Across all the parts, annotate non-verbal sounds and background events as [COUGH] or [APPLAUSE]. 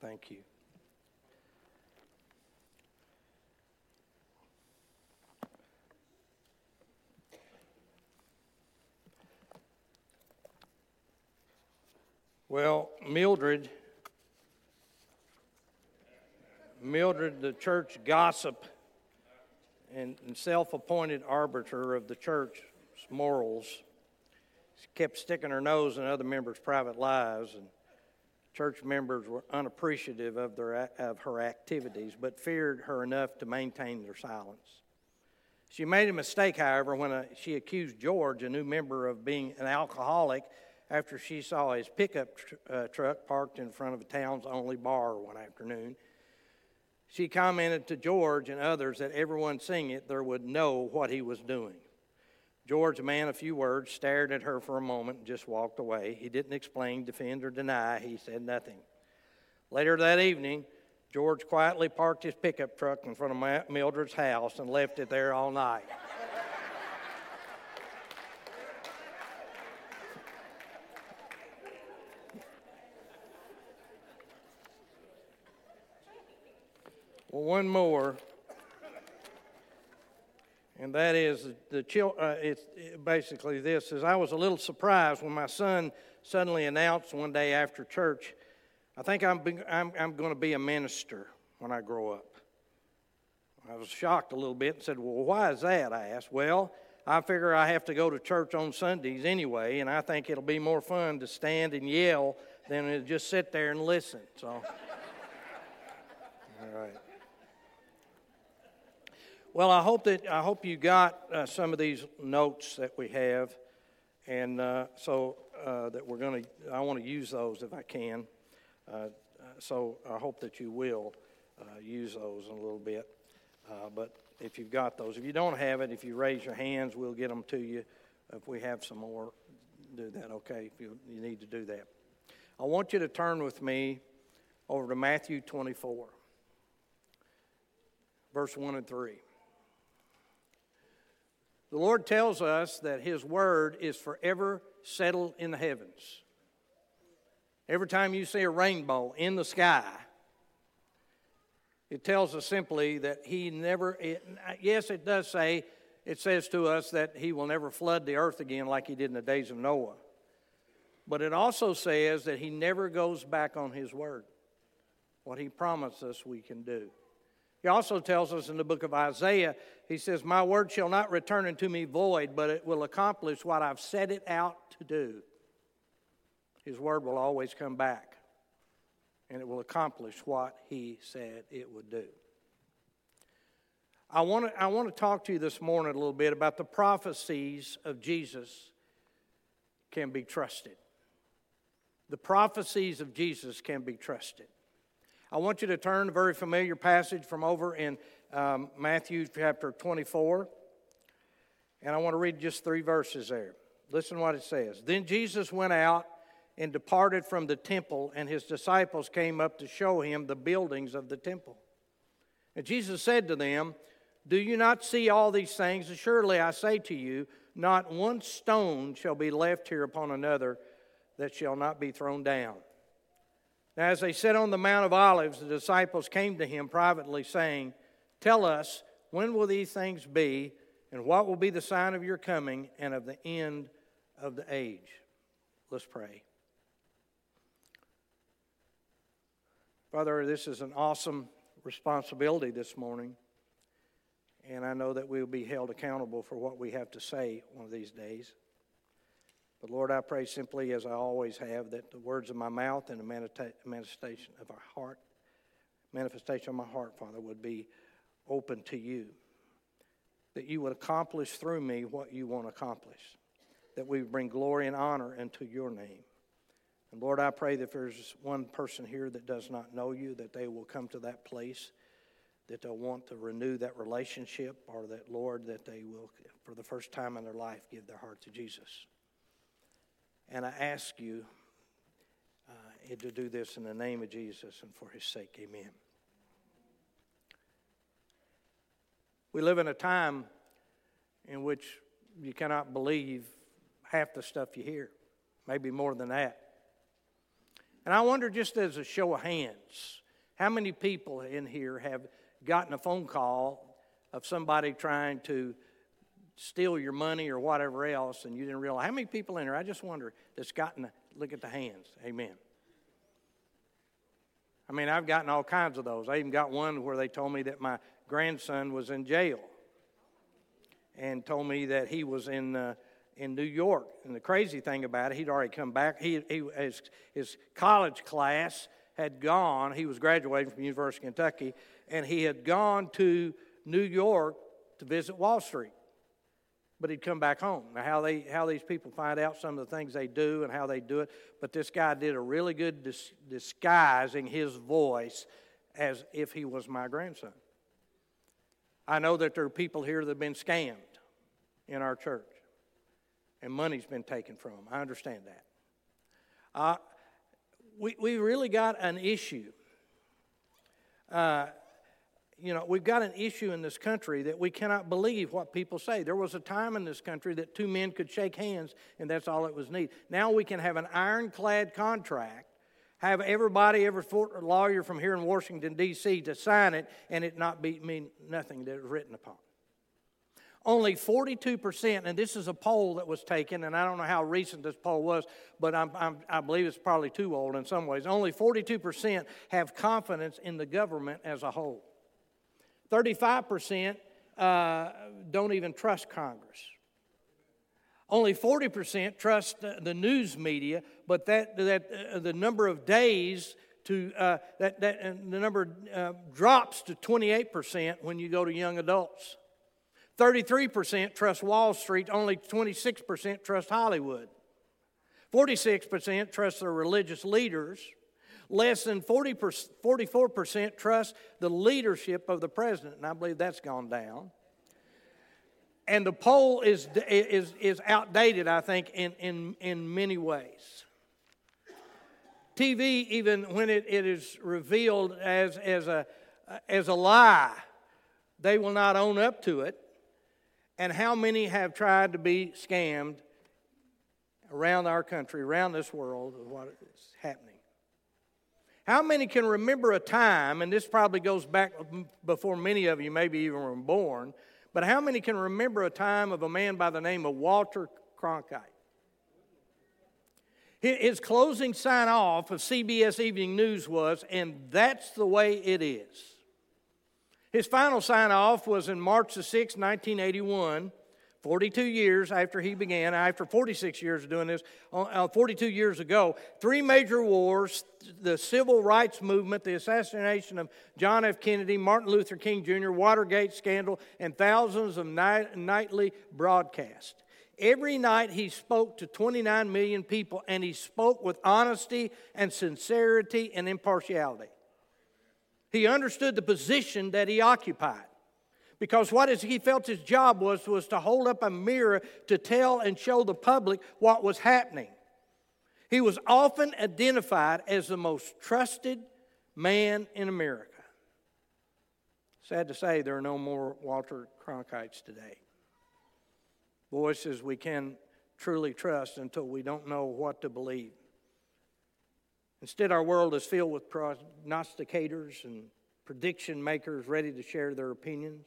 Thank you. Well, Mildred, Mildred, the church gossip and, and self appointed arbiter of the church's morals, kept sticking her nose in other members' private lives, and church members were unappreciative of, their, of her activities, but feared her enough to maintain their silence. She made a mistake, however, when a, uh, she accused George, a new member, of being an alcoholic after she saw his pickup tr- uh, truck parked in front of the town's only bar one afternoon. She commented to George and others that everyone seeing it there would know what he was doing. George, a man of few words, stared at her for a moment and just walked away. He didn't explain, defend, or deny. He said nothing. Later that evening, George quietly parked his pickup truck in front of Mildred's house and left it there all night. Well, one more, and that is the chil- uh, it's basically this is I was a little surprised when my son suddenly announced one day after church, I think I'm, I'm, I'm going to be a minister when I grow up. I was shocked a little bit and said, Well, why is that? I asked. Well, I figure I have to go to church on Sundays anyway, and I think it'll be more fun to stand and yell than to just sit there and listen. So, [LAUGHS] all right. Well, I hope that I hope you got uh, some of these notes that we have, and uh, so uh, that we're going to. I want to use those if I can. Uh, uh, so I hope that you will uh, use those in a little bit. but if you've got those, if you don't have it, if you raise your hands, we'll get them to you. If we have some more, do that. Okay, if you, you need to do that. I want you to turn with me over to Matthew 24, verse 1 and 3. The Lord tells us that His word is forever settled in the heavens. Every time you see a rainbow in the sky, it tells us simply that He never, it, yes, it does say, it says to us that He will never flood the earth again like He did in the days of Noah. But it also says that He never goes back on His word. What He promised us, we can do. He also tells us in the book of Isaiah, he says, My word shall not return unto me void, but it will accomplish what I've set it out to do. His word will always come back, and it will accomplish what he said it would do. I want to, I want to talk to you this morning a little bit about the prophecies of Jesus can be trusted. The prophecies of Jesus can be trusted. I want you to turn to a very familiar passage from over in um, Matthew chapter 24. And I want to read just three verses there. Listen what it says. Then Jesus went out and departed from the temple, and his disciples came up to show him the buildings of the temple. And Jesus said to them, Do you not see all these things? Surely I say to you, not one stone shall be left here upon another that shall not be thrown down. Now, as they sat on the Mount of Olives, the disciples came to him privately, saying, Tell us, when will these things be, and what will be the sign of your coming and of the end of the age? Let's pray. Father, this is an awesome responsibility this morning, and I know that we will be held accountable for what we have to say one of these days. But Lord, I pray simply, as I always have, that the words of my mouth and the manifestation of our heart, manifestation of my heart, Father, would be open to you. That you would accomplish through me what you want to accomplish. That we bring glory and honor into your name. And Lord, I pray that if there's one person here that does not know you, that they will come to that place, that they'll want to renew that relationship, or that, Lord, that they will, for the first time in their life, give their heart to Jesus. And I ask you uh, to do this in the name of Jesus and for his sake. Amen. We live in a time in which you cannot believe half the stuff you hear, maybe more than that. And I wonder, just as a show of hands, how many people in here have gotten a phone call of somebody trying to steal your money or whatever else and you didn't realize? How many people in here, I just wonder, that's gotten, look at the hands. Amen. I mean, I've gotten all kinds of those. I even got one where they told me that my grandson was in jail and told me that he was in, uh, in New York. And the crazy thing about it, he'd already come back. He, he, his, his college class had gone, he was graduating from University of Kentucky, and he had gone to New York to visit Wall Street but he'd come back home. Now, how, they, how these people find out some of the things they do and how they do it, but this guy did a really good dis- disguising his voice as if he was my grandson. I know that there are people here that have been scammed in our church, and money's been taken from them. I understand that. Uh, we, we really got an issue. Uh, you know, we've got an issue in this country that we cannot believe what people say. There was a time in this country that two men could shake hands and that's all it was needed. Now we can have an ironclad contract, have everybody, every lawyer from here in Washington, D.C., to sign it and it not be, mean nothing that was written upon. Only 42%, and this is a poll that was taken, and I don't know how recent this poll was, but I'm, I'm, i believe it's probably too old in some ways. Only 42% have confidence in the government as a whole. 35% uh, don't even trust Congress. Only 40% trust the news media, but that, that uh, the number of days to uh, that, that the number uh, drops to 28% when you go to young adults. 33% trust Wall Street, only 26% trust Hollywood. 46% trust their religious leaders. Less than 40 44% trust the leadership of the president, and I believe that's gone down. And the poll is, is, is outdated, I think, in, in, in many ways. TV, even when it, it is revealed as, as, a, as a lie, they will not own up to it. And how many have tried to be scammed around our country, around this world, of what is happening? How many can remember a time, and this probably goes back before many of you maybe even were born, but how many can remember a time of a man by the name of Walter Cronkite? His closing sign off of CBS Evening News was, and that's the way it is. His final sign off was in March the 6th, 1981, 42 years after he began, after 46 years of doing this, uh, uh 42 years ago, three major wars the civil rights movement, the assassination of John F. Kennedy, Martin Luther King Jr., Watergate scandal, and thousands of night, nightly broadcasts. Every night he spoke to 29 million people, and he spoke with honesty and sincerity and impartiality. He understood the position that he occupied because what he felt his job was was to hold up a mirror to tell and show the public what was happening. He was often identified as the most trusted man in America. Sad to say, there are no more Walter Cronkites today. Voices we can truly trust until we don't know what to believe. Instead, our world is filled with prognosticators and prediction makers ready to share their opinions.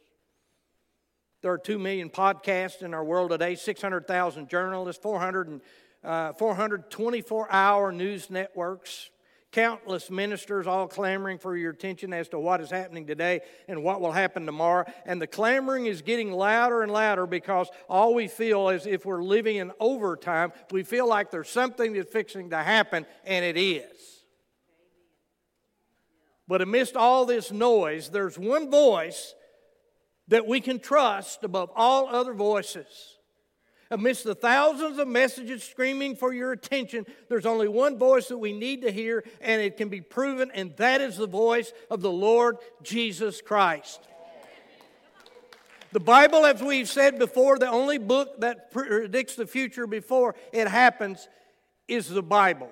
There are 2 million podcasts in our world today, 600,000 journalists, 400 uh, 424 hour news networks, countless ministers all clamoring for your attention as to what is happening today and what will happen tomorrow. And the clamoring is getting louder and louder because all we feel is if we're living in overtime, we feel like there's something that's fixing to happen, and it is. But amidst all this noise, there's one voice that we can trust above all other voices. Amidst the thousands of messages screaming for your attention, there's only one voice that we need to hear, and it can be proven, and that is the voice of the Lord Jesus Christ. The Bible, as we've said before, the only book that predicts the future before it happens is the Bible.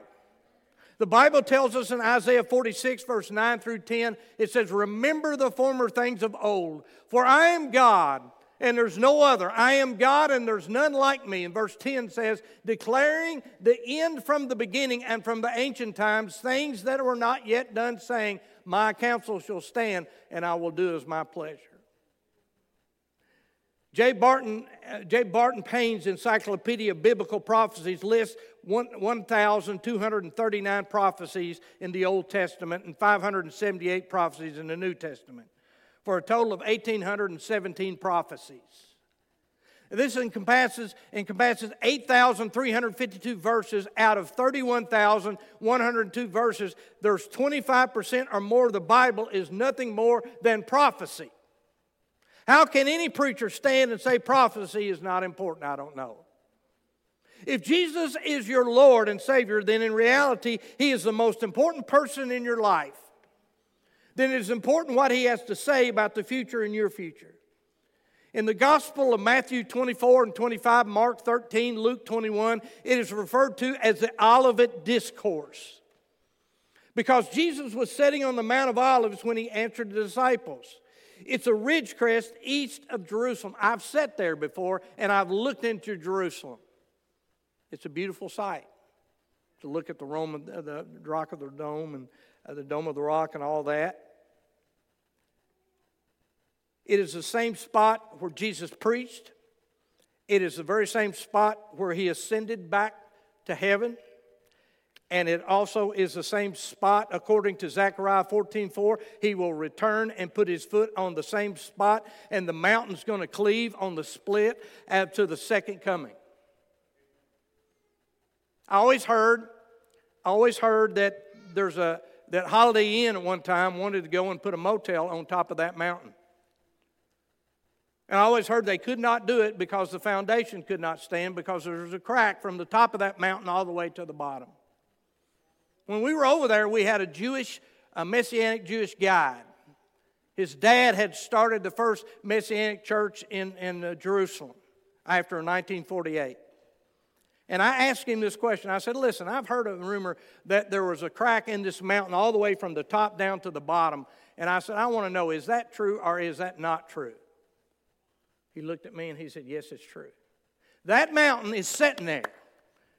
The Bible tells us in Isaiah 46, verse 9 through 10, it says, Remember the former things of old, for I am God, and there's no other. I am God, and there's none like me. And verse 10 says, declaring the end from the beginning and from the ancient times, things that were not yet done, saying, My counsel shall stand, and I will do as my pleasure. J. Barton, uh, J. Barton Payne's Encyclopedia of Biblical Prophecies lists 1,239 prophecies in the Old Testament and 578 prophecies in the New Testament for a total of 1,817 prophecies. This encompasses, encompasses 8,352 verses out of 31,102 verses. There's 25% or more of the Bible is nothing more than prophecy. How can any preacher stand and say prophecy is not important? I don't know. If Jesus is your Lord and Savior, then in reality, He is the most important person in your life. Then it is important what He has to say about the future and your future. In the Gospel of Matthew 24 and 25, Mark 13, Luke 21, it is referred to as the Olivet Discourse. Because Jesus was sitting on the Mount of Olives when He answered the disciples. It's a ridge crest east of Jerusalem. I've sat there before and I've looked into Jerusalem. It's a beautiful sight to look at the, Roman, uh, the rock of the dome and uh, the dome of the rock and all that. It is the same spot where Jesus preached. It is the very same spot where he ascended back to heaven. And it also is the same spot, according to Zechariah 14:4 He will return and put his foot on the same spot, and the mountain's going to cleave on the split to the second coming. I always heard, I always heard that there's a that Holiday Inn at one time wanted to go and put a motel on top of that mountain. And I always heard they could not do it because the foundation could not stand because there was a crack from the top of that mountain all the way to the bottom. When we were over there, we had a Jewish, a Messianic Jewish guide. His dad had started the first Messianic church in, in uh, Jerusalem after 1948. And I asked him this question. I said, Listen, I've heard a rumor that there was a crack in this mountain all the way from the top down to the bottom. And I said, I want to know, is that true or is that not true? He looked at me and he said, Yes, it's true. That mountain is sitting there,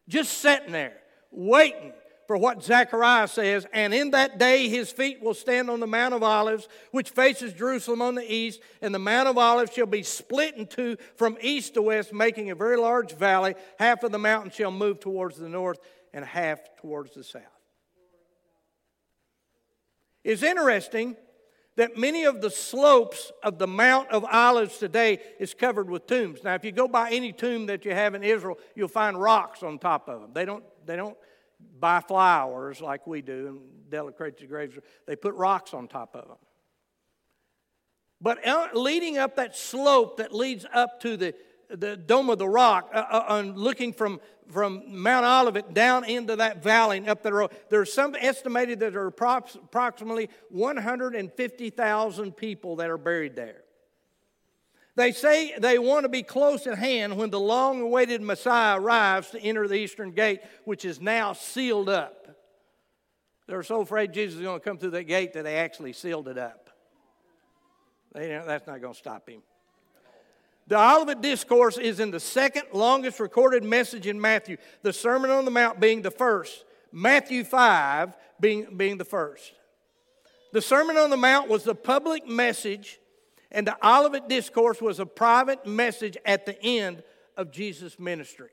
just sitting there, waiting for what Zechariah says, and in that day his feet will stand on the Mount of Olives, which faces Jerusalem on the east, and the Mount of Olives shall be split in two from east to west, making a very large valley. Half of the mountain shall move towards the north, and half towards the south. It's interesting that many of the slopes of the Mount of Olives today is covered with tombs. Now, if you go by any tomb that you have in Israel, you'll find rocks on top of them. They don't, they don't buy flowers like we do and decorate the graves. They put rocks on top of them. But uh, leading up that slope that leads up to the, the Dome of the Rock, uh, uh, looking from, from Mount Olivet down into that valley and up the road, there's some estimated that there are approximately 150,000 people that are buried there. They say they want to be close at hand when the long awaited Messiah arrives to enter the eastern gate, which is now sealed up. They're so afraid Jesus is going to come through that gate that they actually sealed it up. They, that's not going to stop him. The Olivet Discourse is in the second longest recorded message in Matthew, the Sermon on the Mount being the first, Matthew 5 being, being the first. The Sermon on the Mount was the public message and the Olivet Discourse was a private message at the end of Jesus' ministry.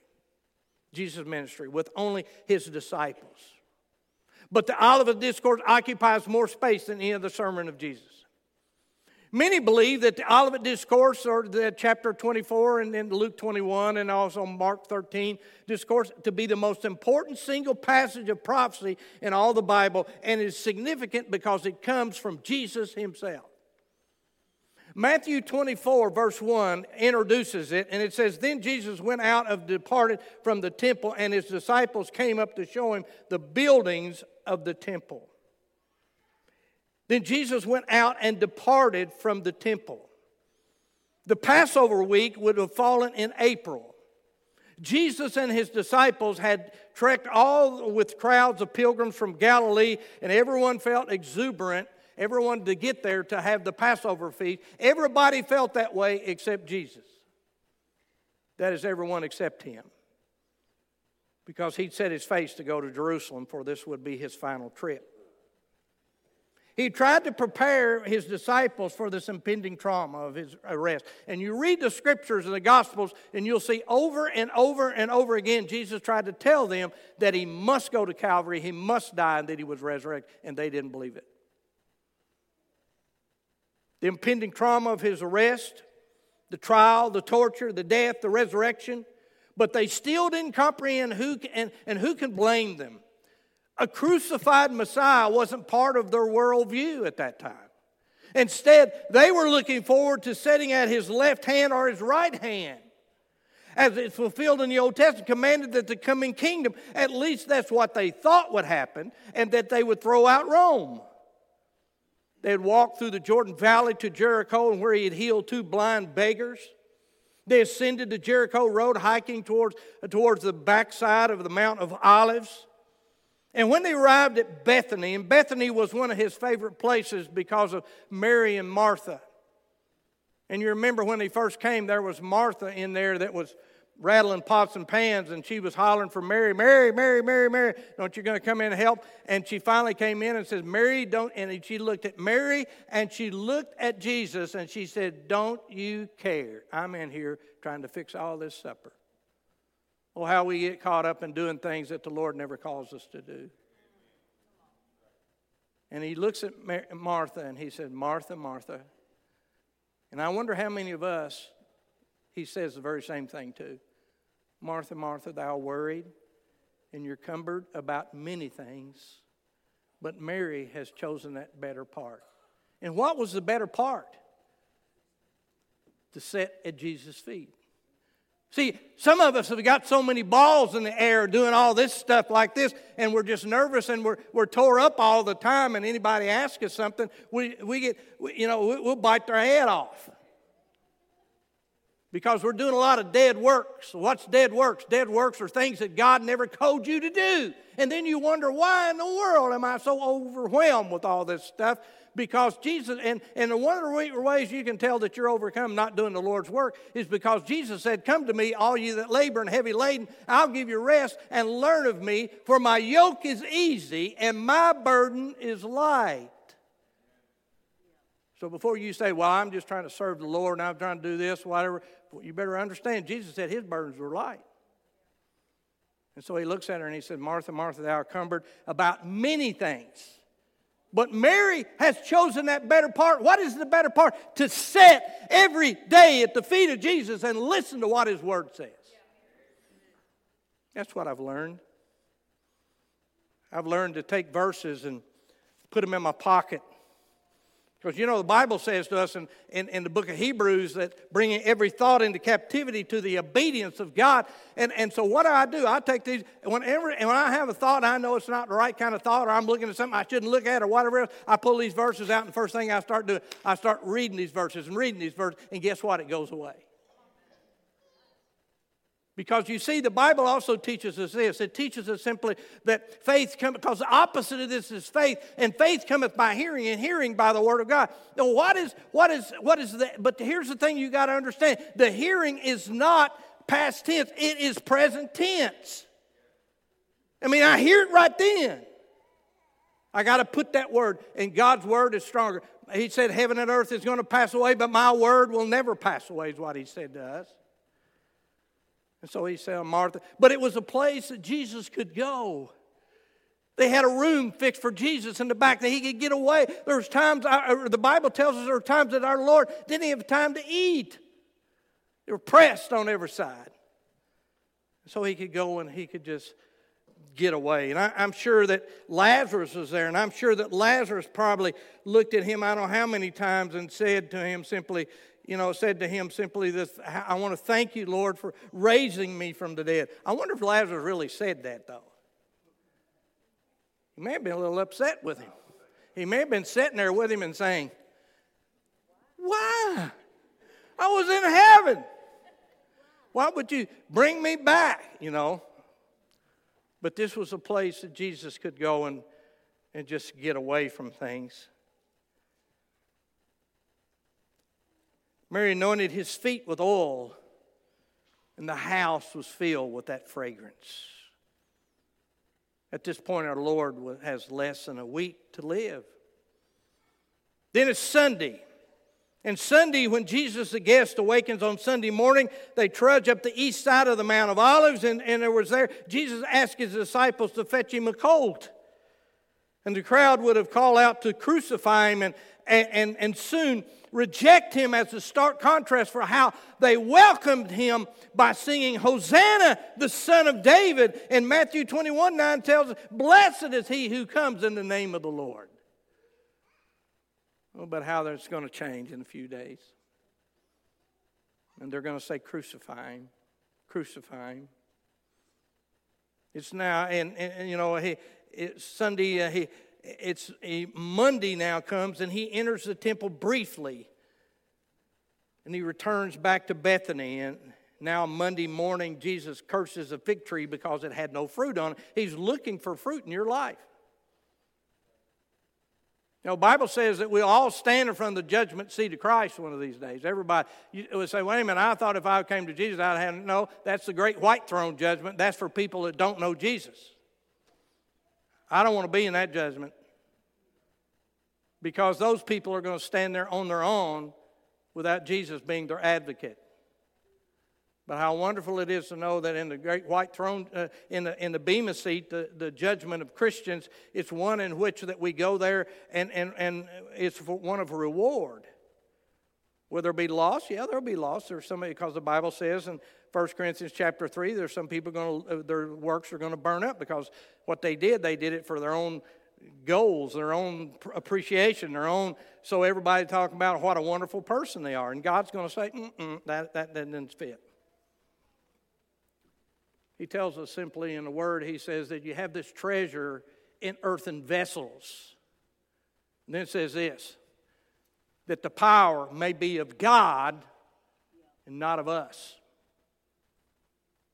Jesus' ministry with only his disciples. But the Olivet Discourse occupies more space than any other sermon of Jesus. Many believe that the Olivet Discourse, or the chapter 24 and then Luke 21 and also Mark 13 discourse, to be the most important single passage of prophecy in all the Bible and is significant because it comes from Jesus himself. Matthew 24, verse 1, introduces it, and it says, Then Jesus went out of departed from the temple, and his disciples came up to show him the buildings of the temple. Then Jesus went out and departed from the temple. The Passover week would have fallen in April. Jesus and his disciples had trekked all with crowds of pilgrims from Galilee, and everyone felt exuberant everyone to get there to have the Passover feast. Everybody felt that way except Jesus. That is, everyone except him. Because he'd set his face to go to Jerusalem, for this would be his final trip. He tried to prepare his disciples for this impending trauma of his arrest. And you read the scriptures and the gospels, and you'll see over and over and over again, Jesus tried to tell them that he must go to Calvary, he must die, and that he was resurrected, and they didn't believe it. The impending trauma of his arrest, the trial, the torture, the death, the resurrection, but they still didn't comprehend who and, and who can blame them. A crucified Messiah wasn't part of their worldview at that time. Instead, they were looking forward to sitting at his left hand or his right hand. As it's fulfilled in the Old Testament, commanded that the coming kingdom, at least that's what they thought would happen, and that they would throw out Rome. They had walked through the Jordan Valley to Jericho, and where he had healed two blind beggars. They ascended the Jericho road, hiking towards, towards the backside of the Mount of Olives. And when they arrived at Bethany, and Bethany was one of his favorite places because of Mary and Martha. And you remember when he first came, there was Martha in there that was rattling pots and pans, and she was hollering for Mary, Mary, Mary, Mary, Mary, don't you to come in and help? And she finally came in and says, Mary, don't, and she looked at Mary and she looked at Jesus and she said, Don't you care? I'm in here trying to fix all this supper. Oh, how we get caught up in doing things that the Lord never calls us to do. And he looks at Martha and he said, Martha, Martha. And I wonder how many of us he says the very same thing too. Martha, Martha, thou worried and you're cumbered about many things, but Mary has chosen that better part. And what was the better part? To sit at Jesus' feet. See, some of us have got so many balls in the air doing all this stuff like this, and we're just nervous and we're, we're tore up all the time. And anybody asks us something, we, we get, we, you know, we'll bite their head off because we're doing a lot of dead works. What's dead works? Dead works are things that God never told you to do. And then you wonder, why in the world am I so overwhelmed with all this stuff? because Jesus, and, and one of the ways you can tell that you're overcome not doing the Lord's work is because Jesus said, Come to me, all you that labor and heavy laden, I'll give you rest and learn of me, for my yoke is easy and my burden is light. So before you say, Well, I'm just trying to serve the Lord and I'm trying to do this, whatever, you better understand Jesus said his burdens were light. And so he looks at her and he said, Martha, Martha, thou art cumbered about many things. But Mary has chosen that better part. What is the better part? To sit every day at the feet of Jesus and listen to what his word says. That's what I've learned. I've learned to take verses and put them in my pocket because you know, the Bible says to us in, in, in, the book of Hebrews that bringing every thought into captivity to the obedience of God. And, and so, what do I do? I take these, whenever, and when I have a thought, I know it's not the right kind of thought, or I'm looking at something I shouldn't look at, or whatever else, I pull these verses out, and the first thing I start doing, I start reading these verses and reading these verses, and guess what? It goes away. Because you see, the Bible also teaches us this. It teaches us simply that faith comes, because the opposite of this is faith, and faith cometh by hearing, and hearing by the word of God. Now, what is, what is, what is that? But here's the thing you got to understand the hearing is not past tense, it is present tense. I mean, I hear it right then. I got to put that word, and God's word is stronger. He said, Heaven and earth is going to pass away, but my word will never pass away, is what he said to us. And so he said, Martha, but it was a place that Jesus could go. They had a room fixed for Jesus in the back that he could get away. There's times, the Bible tells us there are times that our Lord didn't have time to eat. They were pressed on every side. So he could go and he could just get away. And I, am sure that Lazarus was there, and I'm sure that Lazarus probably looked at him, I don't know how many times, and said to him simply, you know, said to him simply this I want to thank you, Lord, for raising me from the dead. I wonder if Lazarus really said that, though. He may have been a little upset with him. He may have been sitting there with him and saying, Why? I was in heaven. Why would you bring me back? You know. But this was a place that Jesus could go and, and just get away from things. Mary anointed his feet with oil, and the house was filled with that fragrance. At this point, our Lord has less than a week to live. Then it's Sunday. And Sunday, when Jesus the guest awakens on Sunday morning, they trudge up the east side of the Mount of Olives, and, and there was there, Jesus asked his disciples to fetch him a colt. And the crowd would have called out to crucify him and, and, and soon reject him as a stark contrast for how they welcomed him by singing, Hosanna, the Son of David. And Matthew 21 9 tells us, Blessed is he who comes in the name of the Lord. Oh, but how that's going to change in a few days. And they're going to say, Crucify him, crucify him. It's now, and, and you know, he, Sunday, uh, he, it's a Monday now comes and he enters the temple briefly. And he returns back to Bethany. And now, Monday morning, Jesus curses a fig tree because it had no fruit on it. He's looking for fruit in your life. Know, Bible says that we'll all stand in front of the judgment seat of Christ one of these days. Everybody would say, wait a minute, I thought if I came to Jesus, I'd have, no, that's the great white throne judgment. That's for people that don't know Jesus. I don't want to be in that judgment because those people are going to stand there on their own without Jesus being their advocate. But how wonderful it is to know that in the great white throne, uh, in, the, in the Bema seat, the, the judgment of Christians, it's one in which that we go there and, and, and it's one of reward. Will there be loss? Yeah, there'll be loss. There's somebody, because the Bible says in 1 Corinthians chapter 3, there's some people going to, uh, their works are going to burn up because what they did, they did it for their own goals, their own appreciation, their own, so everybody talking about what a wonderful person they are. And God's going to say, Mm-mm, that, that doesn't fit. He tells us simply in the Word, He says that you have this treasure in earthen vessels. And then it says this that the power may be of God and not of us.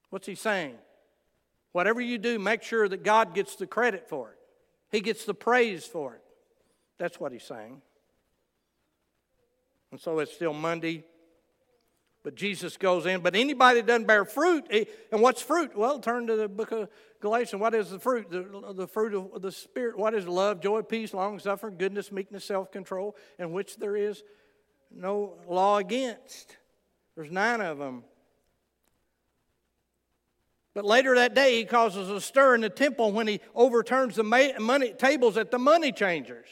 What's he saying? Whatever you do, make sure that God gets the credit for it, He gets the praise for it. That's what he's saying. And so it's still Monday. But Jesus goes in. But anybody that doesn't bear fruit, eh, and what's fruit? Well, turn to the book of Galatians. What is the fruit? The, the fruit of the Spirit. What is love, joy, peace, long suffering, goodness, meekness, self control, in which there is no law against? There's nine of them. But later that day, he causes a stir in the temple when he overturns the money tables at the money changers.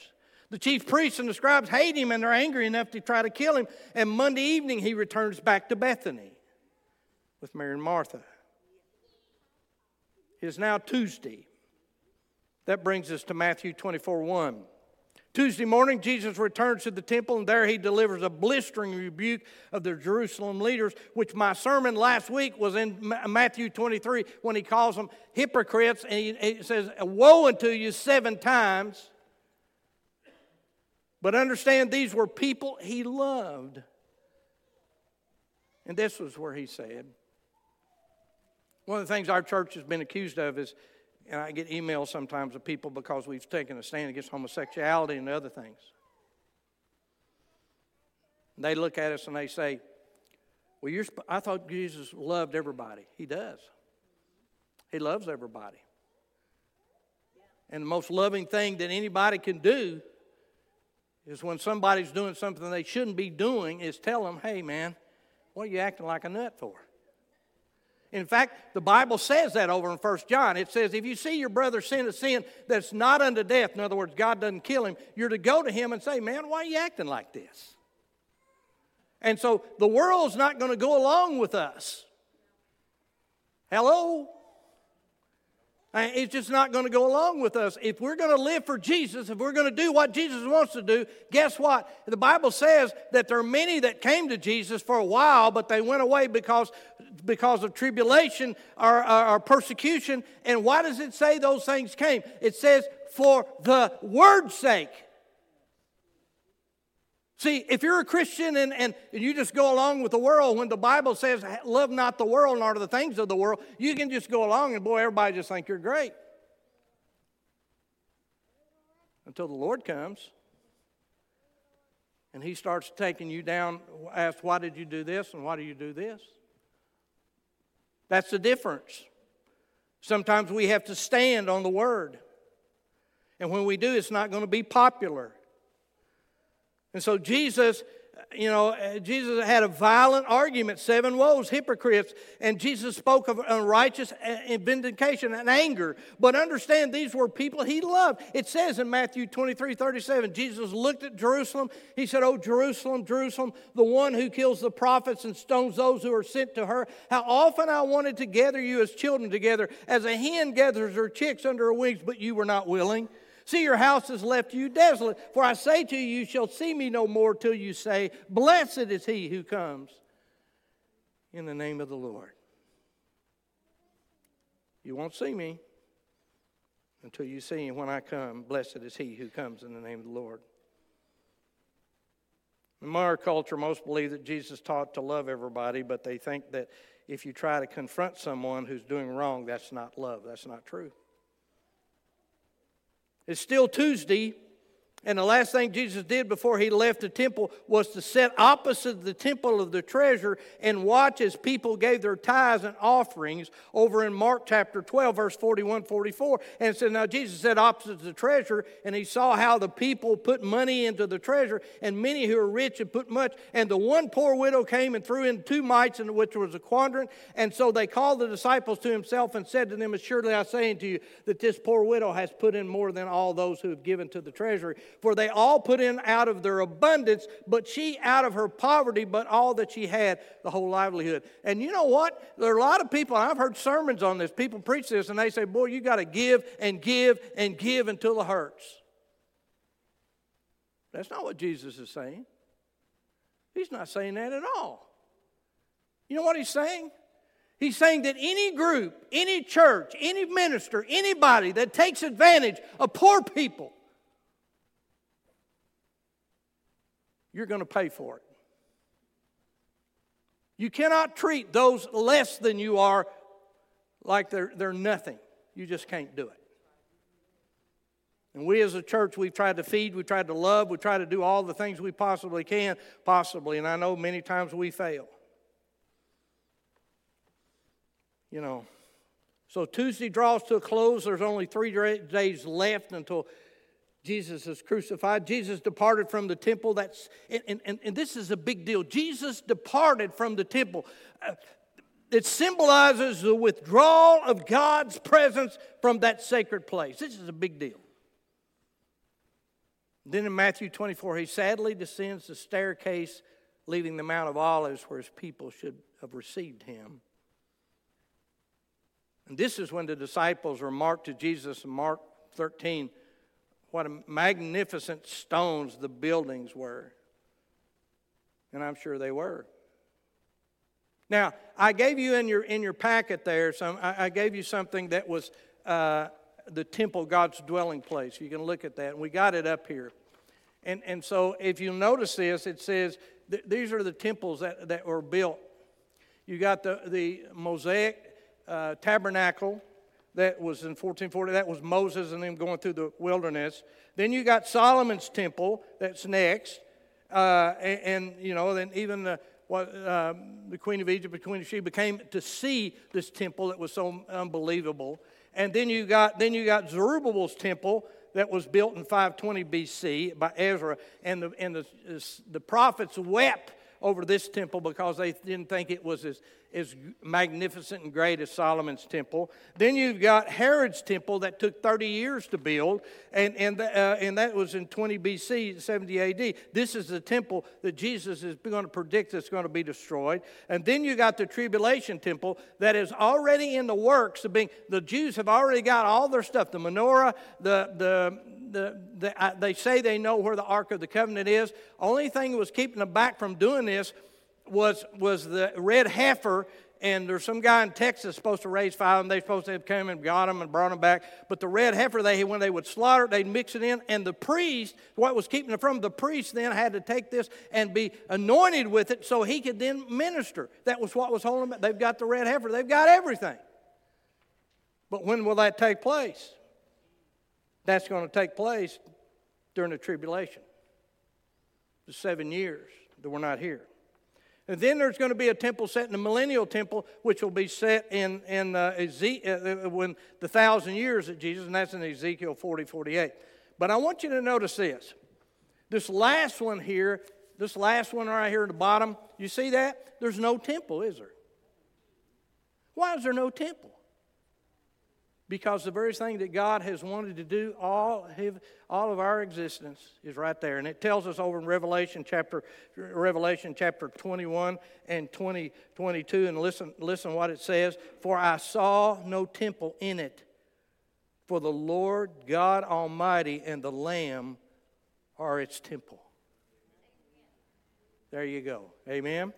The chief priests and the scribes hate him and they're angry enough to try to kill him. And Monday evening, he returns back to Bethany with Mary and Martha. It is now Tuesday. That brings us to Matthew 24 1. Tuesday morning, Jesus returns to the temple, and there he delivers a blistering rebuke of the Jerusalem leaders, which my sermon last week was in Matthew 23 when he calls them hypocrites, and he, says, Woe unto you seven times. But understand, these were people he loved. And this was where he said, one of the things our church has been accused of is and I get emails sometimes of people because we've taken a stand against homosexuality and other things. And they look at us and they say, Well, you're, I thought Jesus loved everybody. He does, He loves everybody. And the most loving thing that anybody can do is when somebody's doing something they shouldn't be doing, is tell them, Hey, man, what are you acting like a nut for? In fact, the Bible says that over in 1 John. It says, if you see your brother sin a sin that's not unto death, in other words, God doesn't kill him, you're to go to him and say, man, why are you acting like this? And so the world's not going to go along with us. Hello? It's just not going to go along with us. If we're going to live for Jesus, if we're going to do what Jesus wants to do, guess what? The Bible says that there are many that came to Jesus for a while, but they went away because, because of tribulation or, or, or persecution. And why does it say those things came? It says, for the word's sake. See, if you're a Christian and, and you just go along with the world, when the Bible says, love not the world nor the things of the world, you can just go along and boy, everybody just think you're great. Until the Lord comes. And he starts taking you down, ask, why did you do this and why do you do this? That's the difference. Sometimes we have to stand on the word. And when we do, it's not going to be popular. And so Jesus you know, uh, Jesus had a violent argument, seven woes, hypocrites, and Jesus spoke of unrighteous uh, vindication and anger. But understand, these were people he loved. It says in Matthew 23 37, Jesus looked at Jerusalem. He said, Oh, Jerusalem, Jerusalem, the one who kills the prophets and stones those who are sent to her. How often I wanted to gather you as children together, as a hen gathers her chicks under her wings, but you were not willing. See, your house has left you desolate. For I say to you, you shall see me no more till you say, Blessed is he who comes in the name of the Lord. You won't see me until you see him when I come. Blessed is he who comes in the name of the Lord. In our culture, most believe that Jesus taught to love everybody, but they think that if you try to confront someone who's doing wrong, that's not love. That's not true. It's still Tuesday, and the last thing Jesus did before he left the temple was to sit opposite the temple of the treasure and watch as people gave their tithes and offerings over in Mark chapter 12, verse 41 44. And it said, Now Jesus sat opposite the treasure, and he saw how the people put money into the treasure, and many who were rich had put much. And the one poor widow came and threw in two mites, in which was a quadrans. And so they called the disciples to himself and said to them, Assuredly I say unto you that this poor widow has put in more than all those who have given to the treasury for they all put in out of their abundance, but she out of her poverty, but all that she had, the whole livelihood. And you know what? There are a lot of people, I've heard sermons on this, people preach this, and they say, Boy, you got to give and give and give until it hurts. That's not what Jesus is saying. He's not saying that at all. You know what he's saying? He's saying that any group, any church, any minister, anybody that takes advantage of poor people, you're going to pay for it. You cannot treat those less than you are like they're, they're nothing. You just can't do it. And we as a church, we've tried to feed, we've tried to love, we try to do all the things we possibly can, possibly. And I know many times we fail. You know, so Tuesday draws to a close. There's only three days left until Jesus is crucified. Jesus departed from the temple. That's and, and, and this is a big deal. Jesus departed from the temple. Uh, it symbolizes the withdrawal of God's presence from that sacred place. This is a big deal. Then in Matthew 24, he sadly descends the staircase leaving the Mount of Olives where his people should have received him. And this is when the disciples remarked to Jesus in Mark 13 what magnificent stones the buildings were. And I'm sure they were. Now, I gave you in your, in your packet there, some, I, I gave you something that was uh, the temple, God's dwelling place. You can look at that. And we got it up here. And, and so if you notice this, it says th- these are the temples that, that were built. You got the, the Mosaic uh, tabernacle, that was in 1440. That was Moses and them going through the wilderness. Then you got Solomon's temple that's next. Uh, and, and, you know, then even the, what, uh, the queen of Egypt, the queen of Sheba, came to see this temple that was so unbelievable. And then you got then you got Zerubbabel's temple that was built in 520 BC by Ezra, and the and the the prophets wept over this temple because they didn't think it was as, as magnificent and great as Solomon's temple. Then you've got Herod's temple that took 30 years to build, and, and, uh, and that was in 20 BC, 70 AD. This is the temple that Jesus is going to predict that's going to be destroyed. And then you got the tribulation temple that is already in the works of being, the Jews have already got all their stuff the menorah, the, the, the, the they say they know where the Ark of the Covenant is. Only thing that was keeping them back from doing this was, was the red heifer and there's some guy in Texas supposed to raise five, and they're supposed to have come and got them and brought them back. But the red heifer, they when they would slaughter it, they'd mix it in, and the priest, what was keeping it from the priest, then had to take this and be anointed with it so he could then minister. That was what was holding them. They've got the red heifer, they've got everything. But when will that take place? That's going to take place during the tribulation. the seven years that we're not here. And then there's going to be a temple set in the millennial temple, which will be set in, in uh, Ezekiel, uh, when the thousand years of Jesus, and that's in Ezekiel 40, 48. But I want you to notice this. This last one here, this last one right here at the bottom, you see that? There's no temple, is there? Why is there no temple? Because the very thing that God has wanted to do all, all of our existence is right there. And it tells us over in Revelation chapter, Revelation chapter 21 and 20, 22. And listen, listen what it says. For I saw no temple in it. For the Lord God Almighty and the Lamb are its temple. There you go. Amen.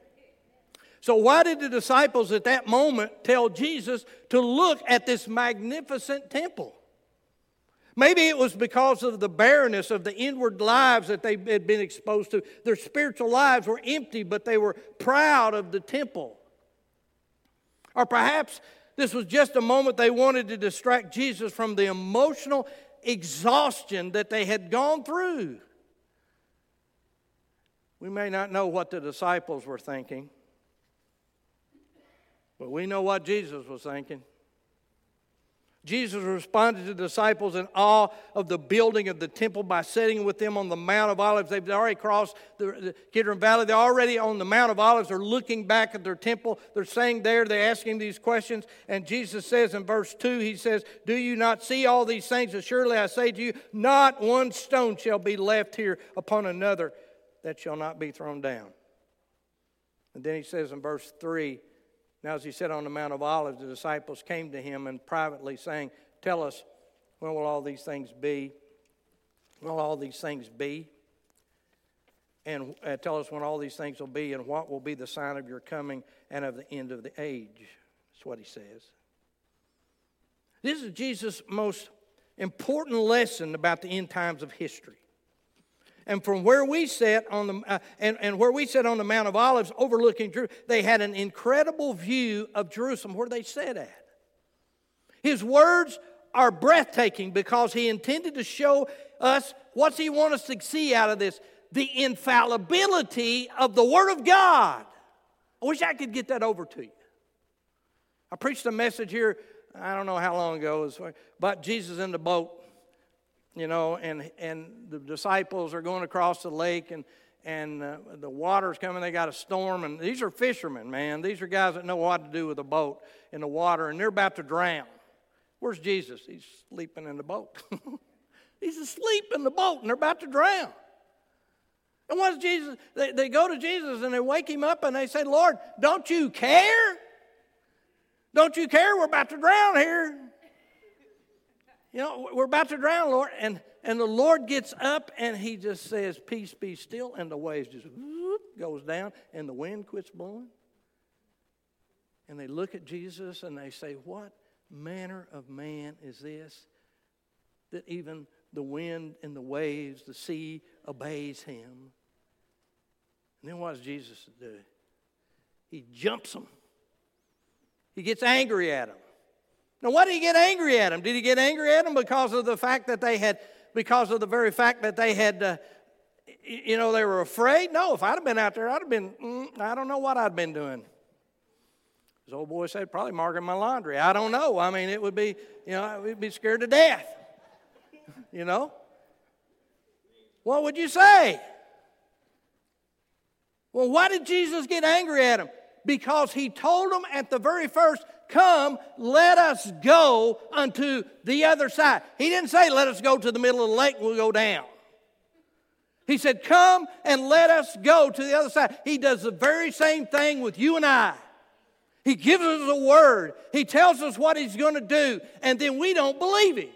So, why did the disciples at that moment tell Jesus to look at this magnificent temple? Maybe it was because of the barrenness of the inward lives that they had been exposed to. Their spiritual lives were empty, but they were proud of the temple. Or perhaps this was just a moment they wanted to distract Jesus from the emotional exhaustion that they had gone through. We may not know what the disciples were thinking. But we know what Jesus was thinking. Jesus responded to the disciples in awe of the building of the temple by sitting with them on the Mount of Olives. They've already crossed the, the Kidron Valley. They're already on the Mount of Olives. They're looking back at their temple. They're saying there, they're asking these questions. And Jesus says in verse 2, He says, Do you not see all these things? Surely I say to you, not one stone shall be left here upon another that shall not be thrown down. And then He says in verse 3, now, as he sat on the Mount of Olives, the disciples came to him and privately saying, Tell us, when will all these things be? When Will all these things be? And uh, tell us when all these things will be, and what will be the sign of your coming and of the end of the age. That's what he says. This is Jesus' most important lesson about the end times of history. And from where we sat on the uh, and, and where we sat on the Mount of Olives overlooking Jerusalem, they had an incredible view of Jerusalem where they sat at. His words are breathtaking because he intended to show us what's he want us to see out of this the infallibility of the Word of God. I wish I could get that over to you. I preached a message here, I don't know how long ago, about Jesus in the boat you know, and, and the disciples are going across the lake and, and uh, the water's coming. They got a storm, and these are fishermen, man. These are guys that know what to do with a boat in the water, and they're about to drown. Where's Jesus? He's sleeping in the boat. [LAUGHS] He's asleep in the boat, and they're about to drown. And what's Jesus? They, they go to Jesus and they wake him up and they say, Lord, don't you care? Don't you care? We're about to drown here. You know, we're about to drown, Lord. And, and the Lord gets up and he just says, Peace be still. And the waves just whoop, goes down and the wind quits blowing. And they look at Jesus and they say, What manner of man is this that even the wind and the waves, the sea obeys him? And then what does Jesus do? He jumps them. He gets angry at them. Now, why did he get angry at them? Did he get angry at them because of the fact that they had, because of the very fact that they had, uh, you know, they were afraid? No, if I'd have been out there, I'd have been, mm, I don't know what I'd been doing. As old boy said, probably marking my laundry. I don't know. I mean, it would be, you know, we'd be scared to death. You know? What would you say? Well, why did Jesus get angry at them? Because he told them at the very first, Come, let us go unto the other side. He didn't say, Let us go to the middle of the lake and we'll go down. He said, Come and let us go to the other side. He does the very same thing with you and I. He gives us a word, He tells us what He's going to do, and then we don't believe Him.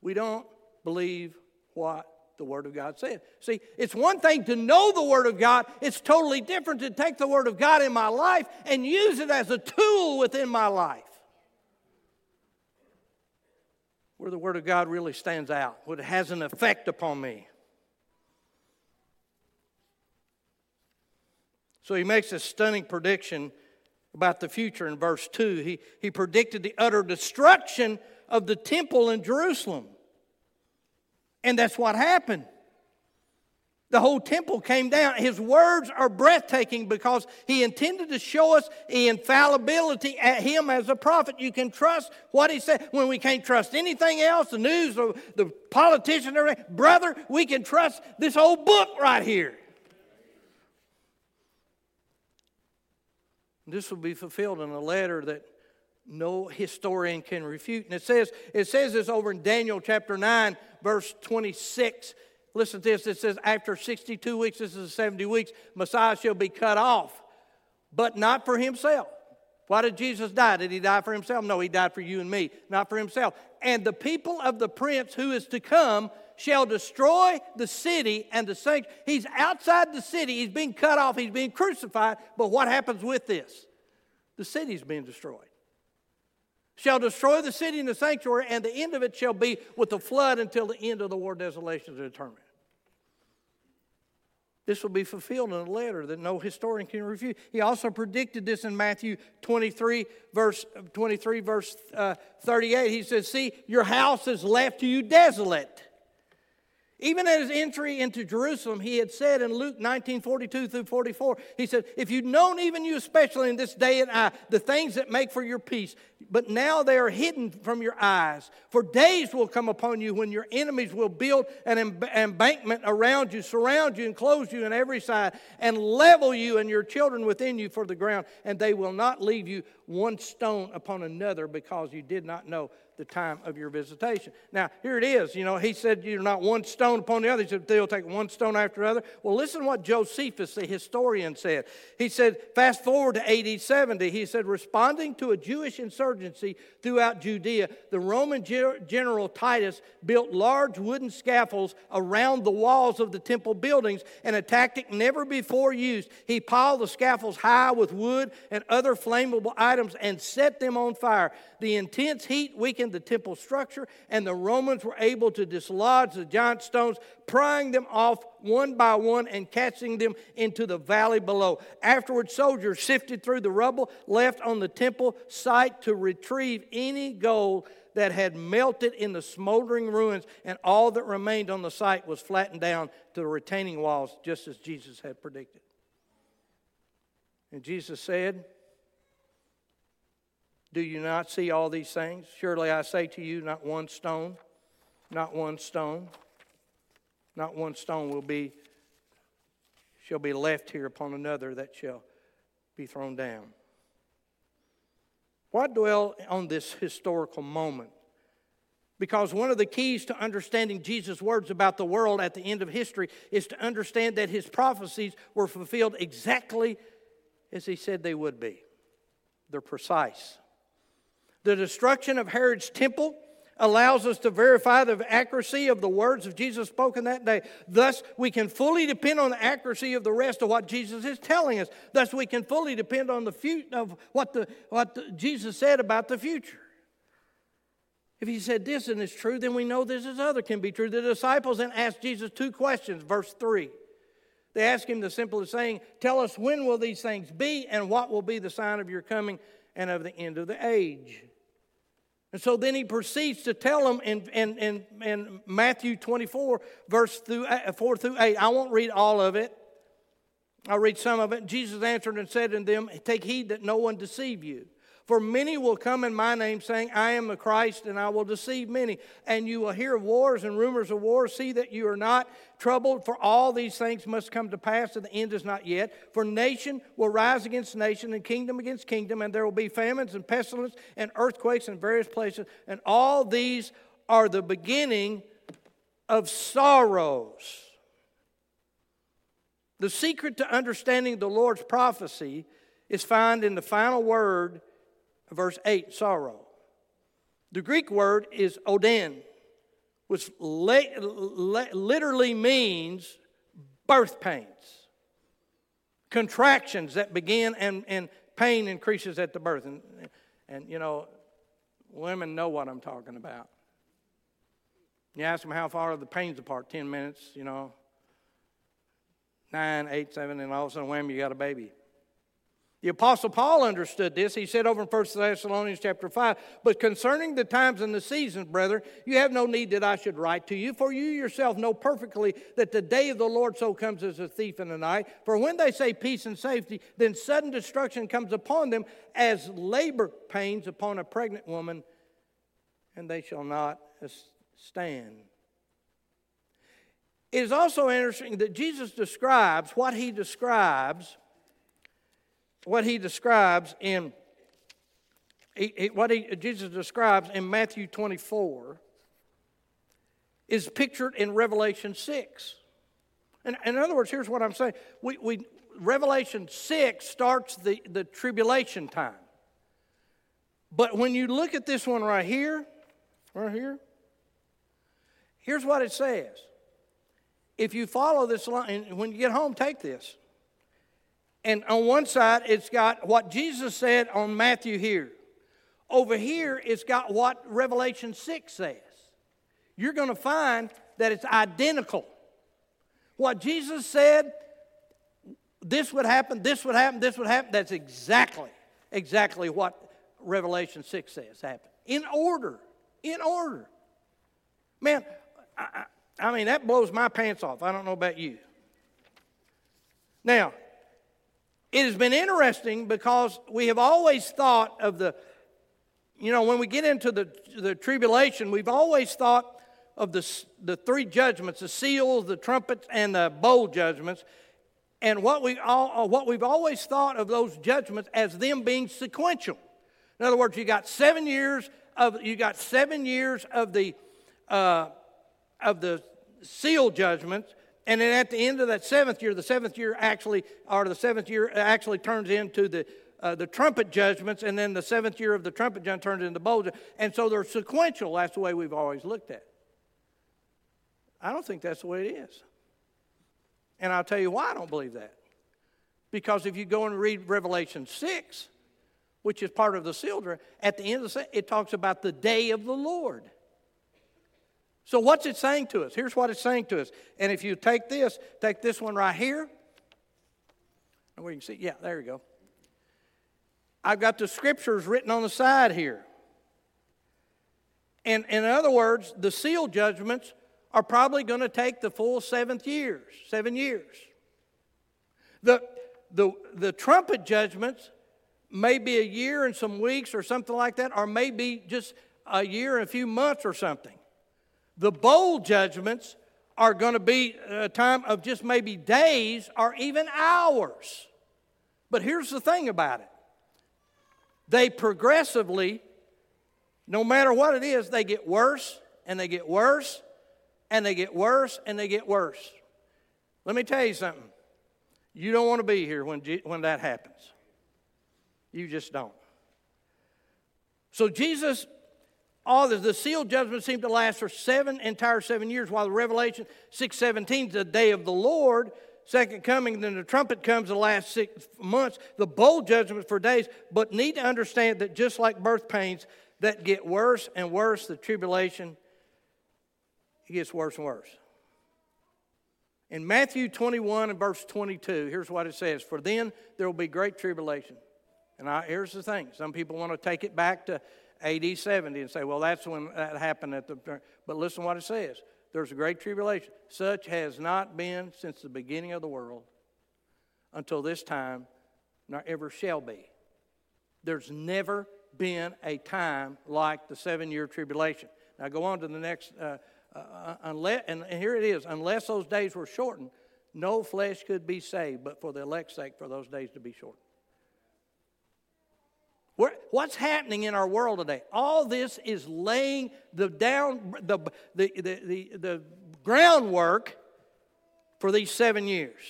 We don't believe what the Word of God said. See, it's one thing to know the Word of God, it's totally different to take the Word of God in my life and use it as a tool within my life. Where the Word of God really stands out, what has an effect upon me. So he makes a stunning prediction about the future in verse 2. He, he predicted the utter destruction of the temple in Jerusalem. And that's what happened. The whole temple came down. His words are breathtaking because he intended to show us the infallibility at him as a prophet. You can trust what he said when we can't trust anything else, the news, or the politician, brother, we can trust this whole book right here. This will be fulfilled in a letter that no historian can refute. And it says, it says this over in Daniel chapter 9, verse 26. Listen to this. It says, after 62 weeks, this is 70 weeks, Messiah shall be cut off, but not for himself. Why did Jesus die? Did he die for himself? No, he died for you and me, not for himself. And the people of the prince who is to come shall destroy the city and the saints. He's outside the city. He's being cut off. He's being crucified. But what happens with this? The city's being destroyed shall destroy the city and the sanctuary, and the end of it shall be with the flood until the end of the war desolation is determined. This will be fulfilled in a letter that no historian can refute. He also predicted this in Matthew 23, verse 23, verse uh, 38. He says, See, your house is left to you desolate. Even at his entry into Jerusalem, he had said in Luke 19 42 through 44, he said, If you'd known, even you especially in this day and hour, the things that make for your peace, but now they are hidden from your eyes. For days will come upon you when your enemies will build an embankment around you, surround you, enclose you on every side, and level you and your children within you for the ground, and they will not leave you one stone upon another because you did not know the time of your visitation. Now, here it is. You know, he said you're not one stone upon the other. He said they'll take one stone after another. Well, listen what Josephus, the historian, said. He said, fast forward to AD 70, he said, responding to a Jewish insurgency throughout Judea, the Roman general Titus built large wooden scaffolds around the walls of the temple buildings in a tactic never before used. He piled the scaffolds high with wood and other flammable items and set them on fire. The intense heat weakened the temple structure, and the Romans were able to dislodge the giant stones, prying them off one by one and casting them into the valley below. Afterwards, soldiers sifted through the rubble left on the temple site to retrieve any gold that had melted in the smoldering ruins, and all that remained on the site was flattened down to the retaining walls, just as Jesus had predicted. And Jesus said, do you not see all these things? Surely I say to you, not one stone, not one stone, not one stone will be shall be left here upon another that shall be thrown down. Why dwell on this historical moment? Because one of the keys to understanding Jesus' words about the world at the end of history is to understand that his prophecies were fulfilled exactly as he said they would be. They're precise. The destruction of Herod's temple allows us to verify the accuracy of the words of Jesus spoken that day. Thus, we can fully depend on the accuracy of the rest of what Jesus is telling us. Thus, we can fully depend on the future of what, the, what the, Jesus said about the future. If he said this and it's true, then we know this is other can be true. The disciples then asked Jesus two questions, verse 3. They asked him the simplest saying, Tell us when will these things be, and what will be the sign of your coming and of the end of the age? And so then he proceeds to tell them in, in, in, in Matthew 24, verse through, uh, 4 through 8. I won't read all of it. I'll read some of it. Jesus answered and said to them, Take heed that no one deceive you. For many will come in my name, saying, I am the Christ, and I will deceive many. And you will hear wars and rumors of wars. See that you are not troubled, for all these things must come to pass, and the end is not yet. For nation will rise against nation, and kingdom against kingdom, and there will be famines and pestilence and earthquakes in various places. And all these are the beginning of sorrows. The secret to understanding the Lord's prophecy is found in the final word verse 8, sorrow. The Greek word is oden, which literally means birth pains, contractions that begin and, and pain increases at the birth. And, and, you know, women know what I'm talking about. You ask them how far are the pains apart? 10 minutes, you know, nine, eight, seven, and all of a sudden, wham, you got a baby. The apostle Paul understood this. He said over in 1 Thessalonians chapter 5, "But concerning the times and the seasons, brethren, you have no need that I should write to you, for you yourself know perfectly that the day of the Lord so comes as a thief in the night. For when they say peace and safety, then sudden destruction comes upon them as labor pains upon a pregnant woman, and they shall not stand." It is also interesting that Jesus describes what he describes what he describes in what he, Jesus describes in Matthew 24 is pictured in Revelation 6. And in other words, here's what I'm saying. We, we, Revelation 6 starts the, the tribulation time. But when you look at this one right here, right here, here's what it says. If you follow this line, when you get home, take this. And on one side, it's got what Jesus said on Matthew here. Over here, it's got what Revelation 6 says. You're going to find that it's identical. What Jesus said, this would happen, this would happen, this would happen, that's exactly, exactly what Revelation 6 says happened. In order. In order. Man, I, I mean, that blows my pants off. I don't know about you. Now, it has been interesting because we have always thought of the, you know, when we get into the, the tribulation, we've always thought of the, the three judgments the seals, the trumpets, and the bowl judgments. And what, we all, uh, what we've always thought of those judgments as them being sequential. In other words, you got seven years of you got seven years of the uh, of the seal judgments, and then at the end of that seventh year, the seventh year actually, or the seventh year actually turns into the, uh, the trumpet judgments, and then the seventh year of the trumpet judgment turns into bowl. And so they're sequential. That's the way we've always looked at it. I don't think that's the way it is. And I'll tell you why I don't believe that. Because if you go and read Revelation 6, which is part of the seal, at the end of the it talks about the day of the Lord. So, what's it saying to us? Here's what it's saying to us. And if you take this, take this one right here, and we can see, yeah, there you go. I've got the scriptures written on the side here. And in other words, the seal judgments are probably going to take the full seventh years, seven years. The, the, the trumpet judgments may be a year and some weeks or something like that, or maybe just a year and a few months or something. The bowl judgments are going to be a time of just maybe days or even hours. But here's the thing about it they progressively, no matter what it is, they get worse and they get worse and they get worse and they get worse. Let me tell you something. You don't want to be here when, when that happens. You just don't. So Jesus the, sealed judgment seemed to last for seven entire seven years, while the Revelation 6:17 is the day of the Lord, second coming, then the trumpet comes the last six months, the bowl judgment for days. But need to understand that just like birth pains that get worse and worse, the tribulation it gets worse and worse. In Matthew 21 and verse 22, here's what it says For then there will be great tribulation. And I, here's the thing some people want to take it back to AD 70 and say, well, that's when that happened at the. But listen what it says. There's a great tribulation. Such has not been since the beginning of the world until this time, nor ever shall be. There's never been a time like the seven year tribulation. Now go on to the next. Uh, uh, unless, and here it is unless those days were shortened, no flesh could be saved, but for the elect's sake, for those days to be shortened. What's happening in our world today? All this is laying the down the, the, the, the, the groundwork for these seven years.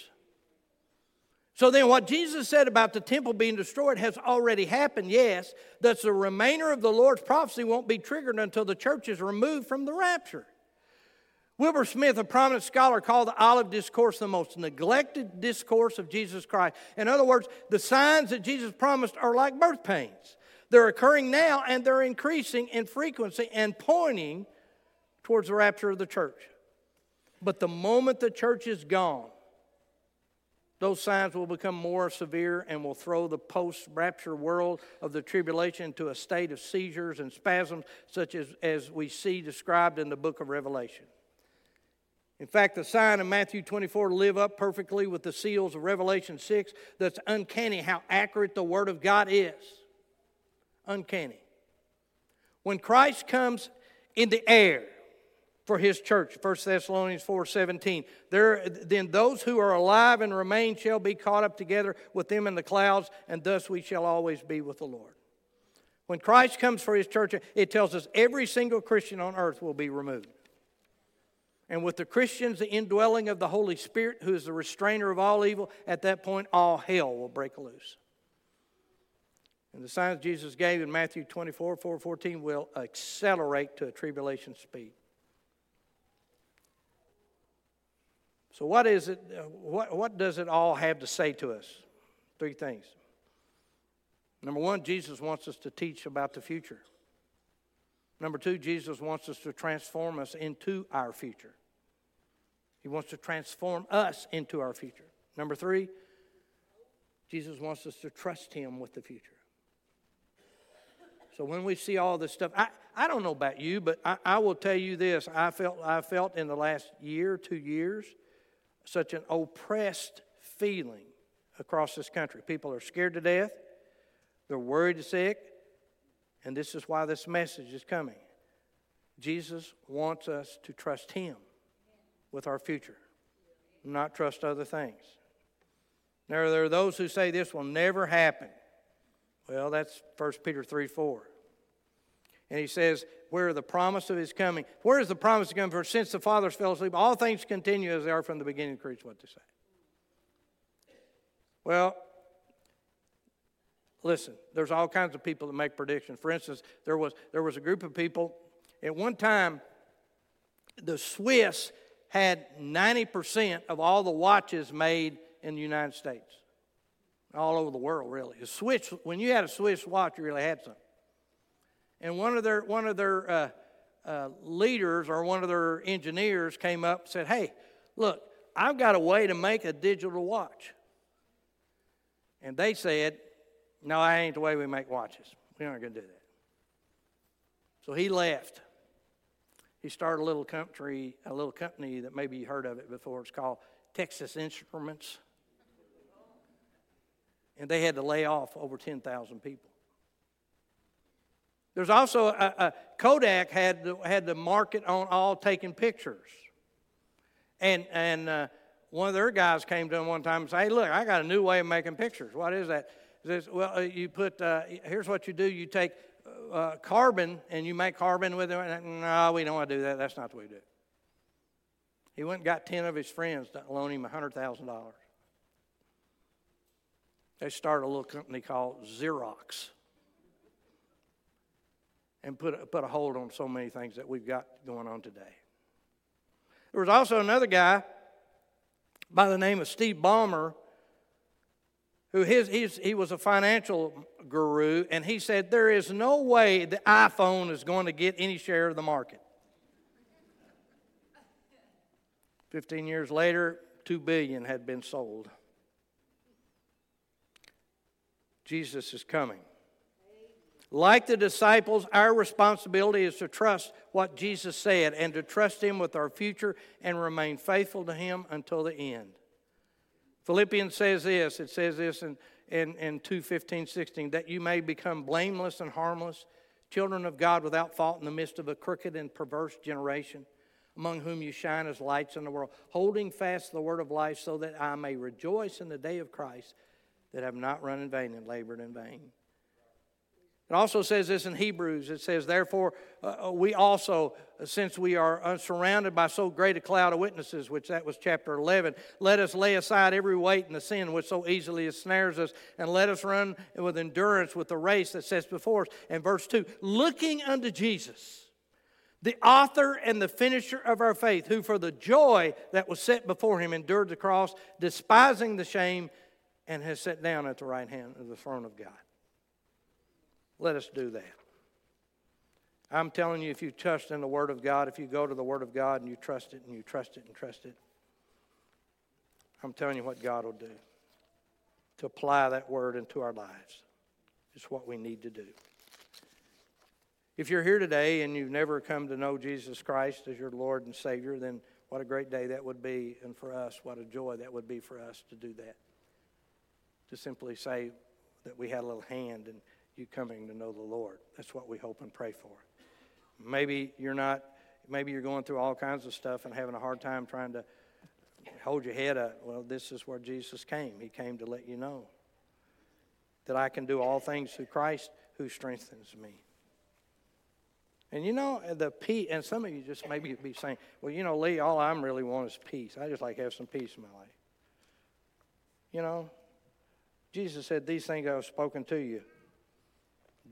So then, what Jesus said about the temple being destroyed has already happened, yes. That the remainder of the Lord's prophecy won't be triggered until the church is removed from the rapture. Wilbur Smith, a prominent scholar, called the Olivet Discourse the most neglected discourse of Jesus Christ. In other words, the signs that Jesus promised are like birth pains. They're occurring now and they're increasing in frequency and pointing towards the rapture of the church. But the moment the church is gone, Those signs will become more severe and will throw the post rapture world of the tribulation into a state of seizures and spasms, such as, as we see described in the book of Revelation. In fact, the sign of Matthew 24 live up perfectly with the seals of Revelation 6. That's uncanny how accurate the Word of God is. Uncanny. When Christ comes in the air, for his church 1 thessalonians 4.17 there, then those who are alive and remain shall be caught up together with them in the clouds and thus we shall always be with the lord when christ comes for his church it tells us every single christian on earth will be removed and with the christians the indwelling of the holy spirit who is the restrainer of all evil at that point all hell will break loose and the signs jesus gave in matthew 24 4 14 will accelerate to a tribulation speed So, what is it? Uh, what, what does it all have to say to us? Three things. Number one, Jesus wants us to teach about the future. Number two, Jesus wants us to transform us into our future. He wants to transform us into our future. Number three, Jesus wants us to trust Him with the future. So when we see all this stuff, I, I don't know about you, but I, I will tell you this. I felt, I felt in the last year, two years, such an oppressed feeling across this country. People are scared to death, they're worried sick, and this is why this message is coming. Jesus wants us to trust Him with our future, not trust other things. Now, there are those who say this will never happen. Well, that's 1 Peter 3 4. And he says, Where the promise of his coming, where is the promise of coming? For since the fathers fell asleep, all things continue as they are from the beginning. Creates what they say. Well, listen, there's all kinds of people that make predictions. For instance, there was, there was a group of people, at one time, the Swiss had 90% of all the watches made in the United States. All over the world, really. A Swiss, when you had a Swiss watch, you really had something. And one of their, one of their uh, uh, leaders or one of their engineers came up and said, Hey, look, I've got a way to make a digital watch. And they said, No, that ain't the way we make watches. We aren't going to do that. So he left. He started a little company, a little company that maybe you heard of it before. It's called Texas Instruments. And they had to lay off over 10,000 people. There's also a, a Kodak had the, had the market on all taking pictures, and and uh, one of their guys came to him one time and said, "Hey, look, I got a new way of making pictures. What is that?" Says, "Well, uh, you put uh, here's what you do. You take uh, carbon and you make carbon with it." No, we don't want to do that. That's not the way to do it. He went and got ten of his friends to loan him hundred thousand dollars. They started a little company called Xerox and put a, put a hold on so many things that we've got going on today. There was also another guy by the name of Steve Ballmer who his, his, he was a financial guru, and he said there is no way the iPhone is going to get any share of the market. 15 years later, 2 billion had been sold. Jesus is coming. Like the disciples, our responsibility is to trust what Jesus said and to trust Him with our future and remain faithful to Him until the end. Philippians says this it says this in, in, in 2 15, 16 that you may become blameless and harmless, children of God without fault in the midst of a crooked and perverse generation, among whom you shine as lights in the world, holding fast the word of life, so that I may rejoice in the day of Christ that have not run in vain and labored in vain. It also says this in Hebrews. It says, Therefore, uh, uh we also, since we are uh, surrounded by so great a cloud of witnesses, which that was chapter 11, let us lay aside every weight and the sin which so easily ensnares us, and let us run with endurance with the race that sets before us. And verse 2 looking unto Jesus, the author and the finisher of our faith, who for the joy that was set before him endured the cross, despising the shame, and has sat down at the right hand of the throne of God. Let us do that. I'm telling you, if you trust in the Word of God, if you go to the Word of God and you trust it and you trust it and trust it, I'm telling you what God will do to apply that word into our lives. It's what we need to do. If you're here today and you've never come to know Jesus Christ as your Lord and Savior, then what a great day that would be. And for us, what a joy that would be for us to do that. To simply say that we had a little hand in you coming to know the Lord. That's what we hope and pray for. Maybe you're not, maybe you're going through all kinds of stuff and having a hard time trying to hold your head up. Well, this is where Jesus came. He came to let you know that I can do all things through Christ who strengthens me. And you know, the peace, and some of you just maybe be saying, well, you know, Lee, all I'm really want is peace. I just like to have some peace in my life. You know, Jesus said, These things I have spoken to you,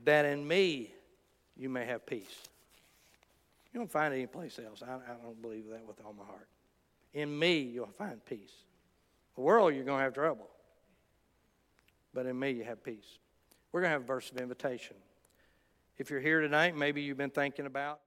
that in me you may have peace. You don't find it anyplace else. I, I don't believe that with all my heart. In me you'll find peace. The world you're going to have trouble. But in me you have peace. We're going to have a verse of invitation. If you're here tonight, maybe you've been thinking about